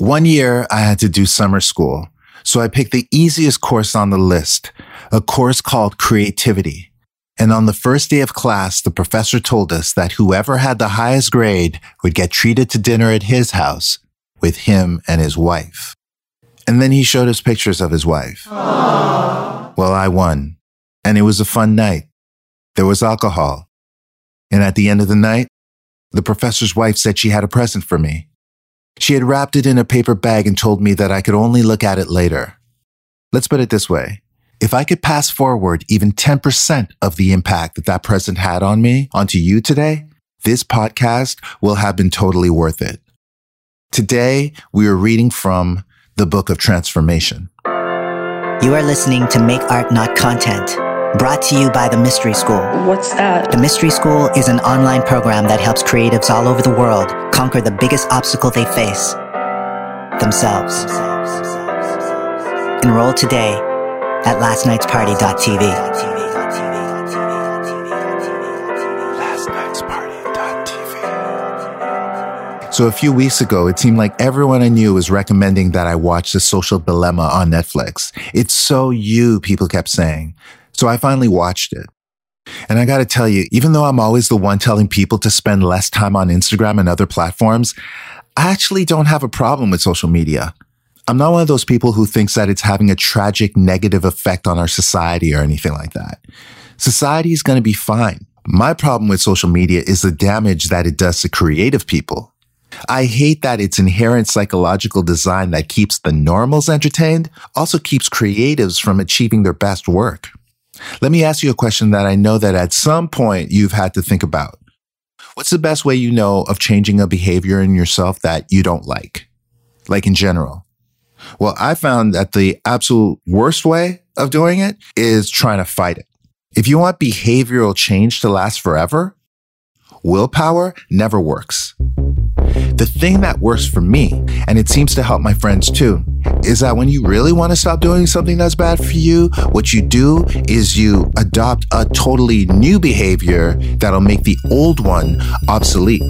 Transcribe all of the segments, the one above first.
One year I had to do summer school, so I picked the easiest course on the list, a course called creativity. And on the first day of class, the professor told us that whoever had the highest grade would get treated to dinner at his house with him and his wife. And then he showed us pictures of his wife. Aww. Well, I won. And it was a fun night. There was alcohol. And at the end of the night, the professor's wife said she had a present for me. She had wrapped it in a paper bag and told me that I could only look at it later. Let's put it this way. If I could pass forward even 10% of the impact that that present had on me onto you today, this podcast will have been totally worth it. Today, we are reading from the Book of Transformation. You are listening to Make Art Not Content, brought to you by the Mystery School. What's that? The Mystery School is an online program that helps creatives all over the world conquer the biggest obstacle they face themselves. Enroll today at lastnightsparty.tv. So a few weeks ago, it seemed like everyone I knew was recommending that I watch The Social Dilemma on Netflix. It's so you, people kept saying. So I finally watched it. And I gotta tell you, even though I'm always the one telling people to spend less time on Instagram and other platforms, I actually don't have a problem with social media. I'm not one of those people who thinks that it's having a tragic negative effect on our society or anything like that. Society is going to be fine. My problem with social media is the damage that it does to creative people. I hate that its inherent psychological design that keeps the normals entertained also keeps creatives from achieving their best work. Let me ask you a question that I know that at some point you've had to think about. What's the best way you know of changing a behavior in yourself that you don't like? Like in general. Well, I found that the absolute worst way of doing it is trying to fight it. If you want behavioral change to last forever, willpower never works. The thing that works for me, and it seems to help my friends too, is that when you really want to stop doing something that's bad for you, what you do is you adopt a totally new behavior that'll make the old one obsolete.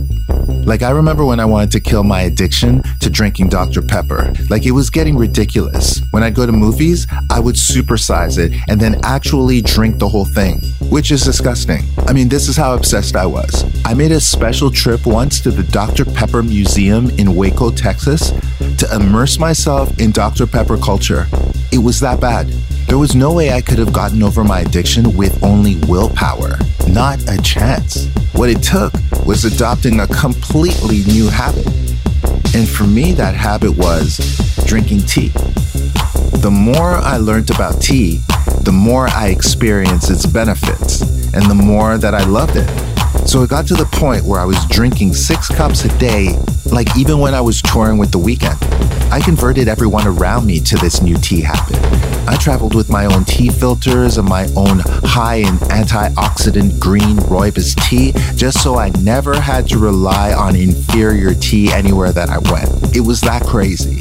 Like I remember when I wanted to kill my addiction to drinking Dr. Pepper. Like it was getting ridiculous. When I'd go to movies, I would supersize it and then actually drink the whole thing, which is disgusting. I mean, this is how obsessed I was. I made a special trip once to the Dr. Pepper Museum in Waco, Texas to immerse myself in Dr. Pepper culture. It was that bad. There was no way I could have gotten over my addiction with only willpower. Not a chance. What it took was adopting a completely new habit. And for me, that habit was drinking tea. The more I learned about tea, the more I experienced its benefits and the more that I loved it. So it got to the point where I was drinking six cups a day, like even when I was touring with The Weeknd. I converted everyone around me to this new tea habit. I traveled with my own tea filters and my own high in antioxidant green rooibos tea, just so I never had to rely on inferior tea anywhere that I went. It was that crazy.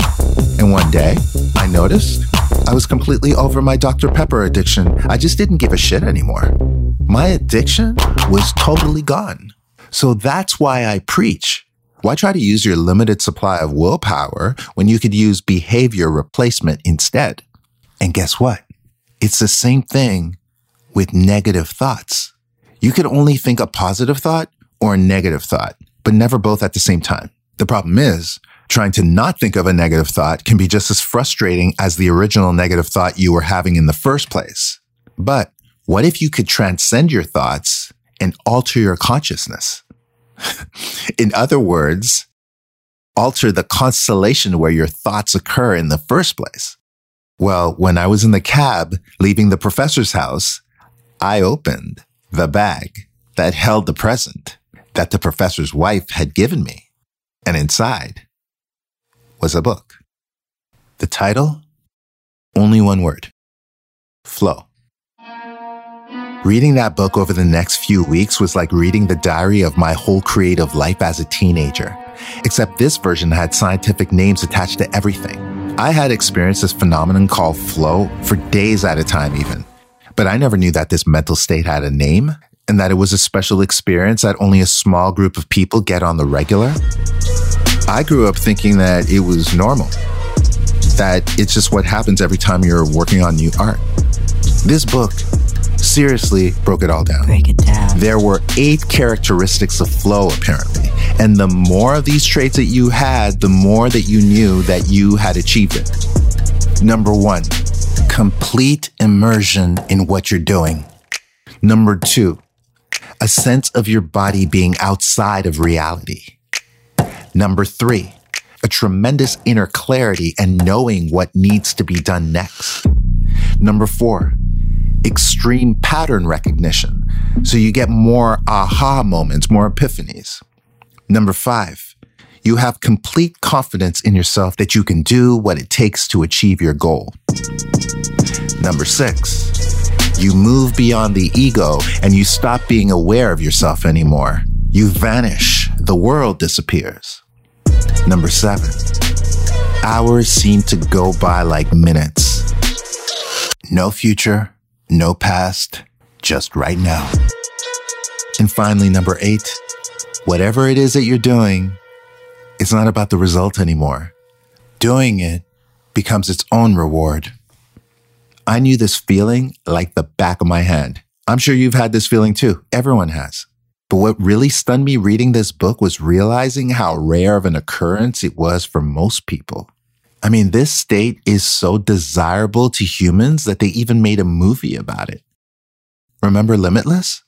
And one day, I noticed I was completely over my Dr. Pepper addiction. I just didn't give a shit anymore. My addiction was totally gone. So that's why I preach. Why try to use your limited supply of willpower when you could use behavior replacement instead? And guess what? It's the same thing with negative thoughts. You can only think a positive thought or a negative thought, but never both at the same time. The problem is trying to not think of a negative thought can be just as frustrating as the original negative thought you were having in the first place. But what if you could transcend your thoughts and alter your consciousness? in other words, alter the constellation where your thoughts occur in the first place. Well, when I was in the cab leaving the professor's house, I opened the bag that held the present that the professor's wife had given me. And inside was a book. The title? Only one word. Flow. Reading that book over the next few weeks was like reading the diary of my whole creative life as a teenager, except this version had scientific names attached to everything. I had experienced this phenomenon called flow for days at a time, even. But I never knew that this mental state had a name and that it was a special experience that only a small group of people get on the regular. I grew up thinking that it was normal, that it's just what happens every time you're working on new art. This book seriously broke it all down. Break it down. There were eight characteristics of flow, apparently. And the more of these traits that you had, the more that you knew that you had achieved it. Number one, complete immersion in what you're doing. Number two, a sense of your body being outside of reality. Number three, a tremendous inner clarity and knowing what needs to be done next. Number four, extreme pattern recognition. So you get more aha moments, more epiphanies. Number five, you have complete confidence in yourself that you can do what it takes to achieve your goal. Number six, you move beyond the ego and you stop being aware of yourself anymore. You vanish. The world disappears. Number seven, hours seem to go by like minutes. No future, no past, just right now. And finally, number eight, whatever it is that you're doing, it's not about the result anymore. Doing it becomes its own reward. I knew this feeling like the back of my hand. I'm sure you've had this feeling too. Everyone has. But what really stunned me reading this book was realizing how rare of an occurrence it was for most people. I mean, this state is so desirable to humans that they even made a movie about it. Remember Limitless?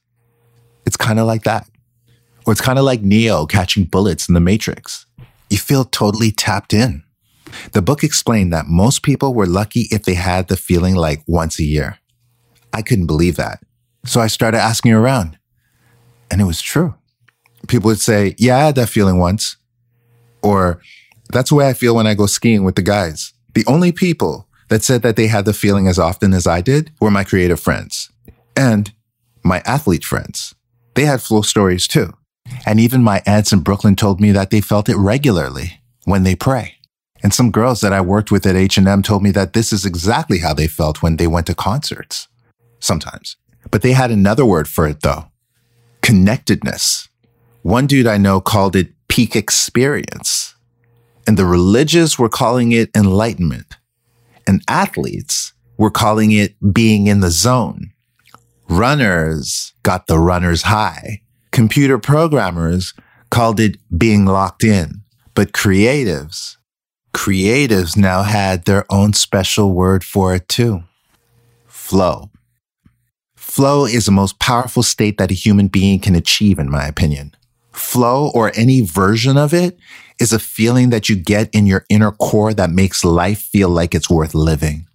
It's kind of like that. Or it's kind of like Neo catching bullets in the Matrix. You feel totally tapped in. The book explained that most people were lucky if they had the feeling like once a year. I couldn't believe that. So I started asking around. And it was true. People would say, Yeah, I had that feeling once. Or, That's the way I feel when I go skiing with the guys. The only people that said that they had the feeling as often as I did were my creative friends and my athlete friends. They had flow stories too. And even my aunts in Brooklyn told me that they felt it regularly when they pray. And some girls that I worked with at H&M told me that this is exactly how they felt when they went to concerts. Sometimes. But they had another word for it though. Connectedness. One dude I know called it peak experience. And the religious were calling it enlightenment. And athletes were calling it being in the zone. Runners got the runner's high. Computer programmers called it being locked in. But creatives, creatives now had their own special word for it too. Flow. Flow is the most powerful state that a human being can achieve, in my opinion. Flow or any version of it is a feeling that you get in your inner core that makes life feel like it's worth living.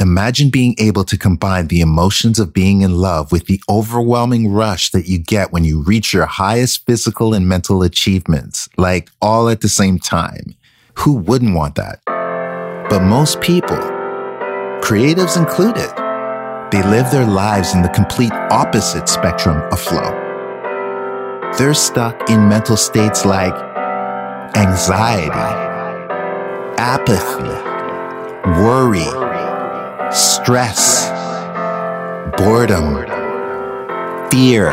Imagine being able to combine the emotions of being in love with the overwhelming rush that you get when you reach your highest physical and mental achievements, like all at the same time. Who wouldn't want that? But most people, creatives included, they live their lives in the complete opposite spectrum of flow. They're stuck in mental states like anxiety, apathy, worry, stress, boredom, fear,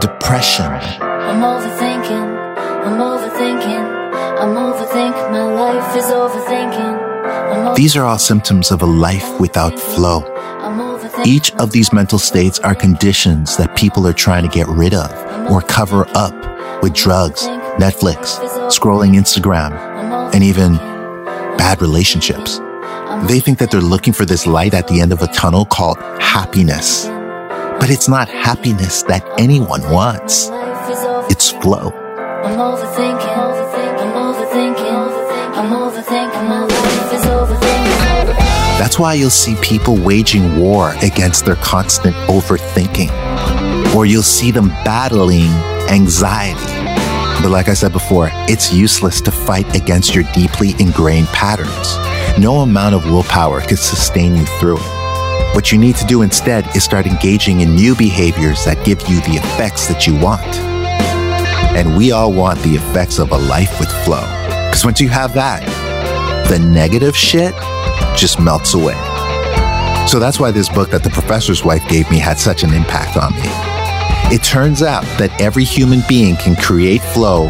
depression. I'm overthinking, I'm overthinking, I'm overthinking, my life is overthinking. These are all symptoms of a life without flow. Each of these mental states are conditions that people are trying to get rid of or cover up with drugs, Netflix, scrolling Instagram, and even bad relationships. They think that they're looking for this light at the end of a tunnel called happiness. But it's not happiness that anyone wants. Life is over- It's flow. I'm overthinking, I'm overthinking, I'm overthinking, my life is overthinking. That's why you'll see people waging war against their constant overthinking. Or you'll see them battling anxiety. But like I said before, it's useless to fight against your deeply ingrained patterns. No amount of willpower could sustain you through it. What you need to do instead is start engaging in new behaviors that give you the effects that you want. And we all want the effects of a life with flow. Because once you have that, the negative shit just melts away. So that's why this book that the professor's wife gave me had such an impact on me. It turns out that every human being can create flow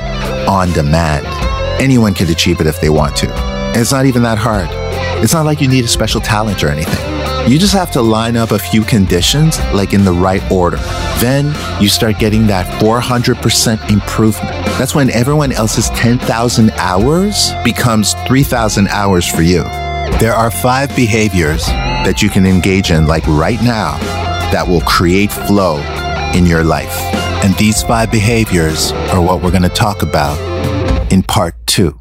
on demand. Anyone can achieve it if they want to. And it's not even that hard. It's not like you need a special talent or anything. You just have to line up a few conditions, like in the right order. Then you start getting that 400% improvement. That's when everyone else's 10,000 hours becomes 3,000 hours for you. There are five behaviors that you can engage in, like right now, that will create flow in your life. And these five behaviors are what we're going to talk about in part two.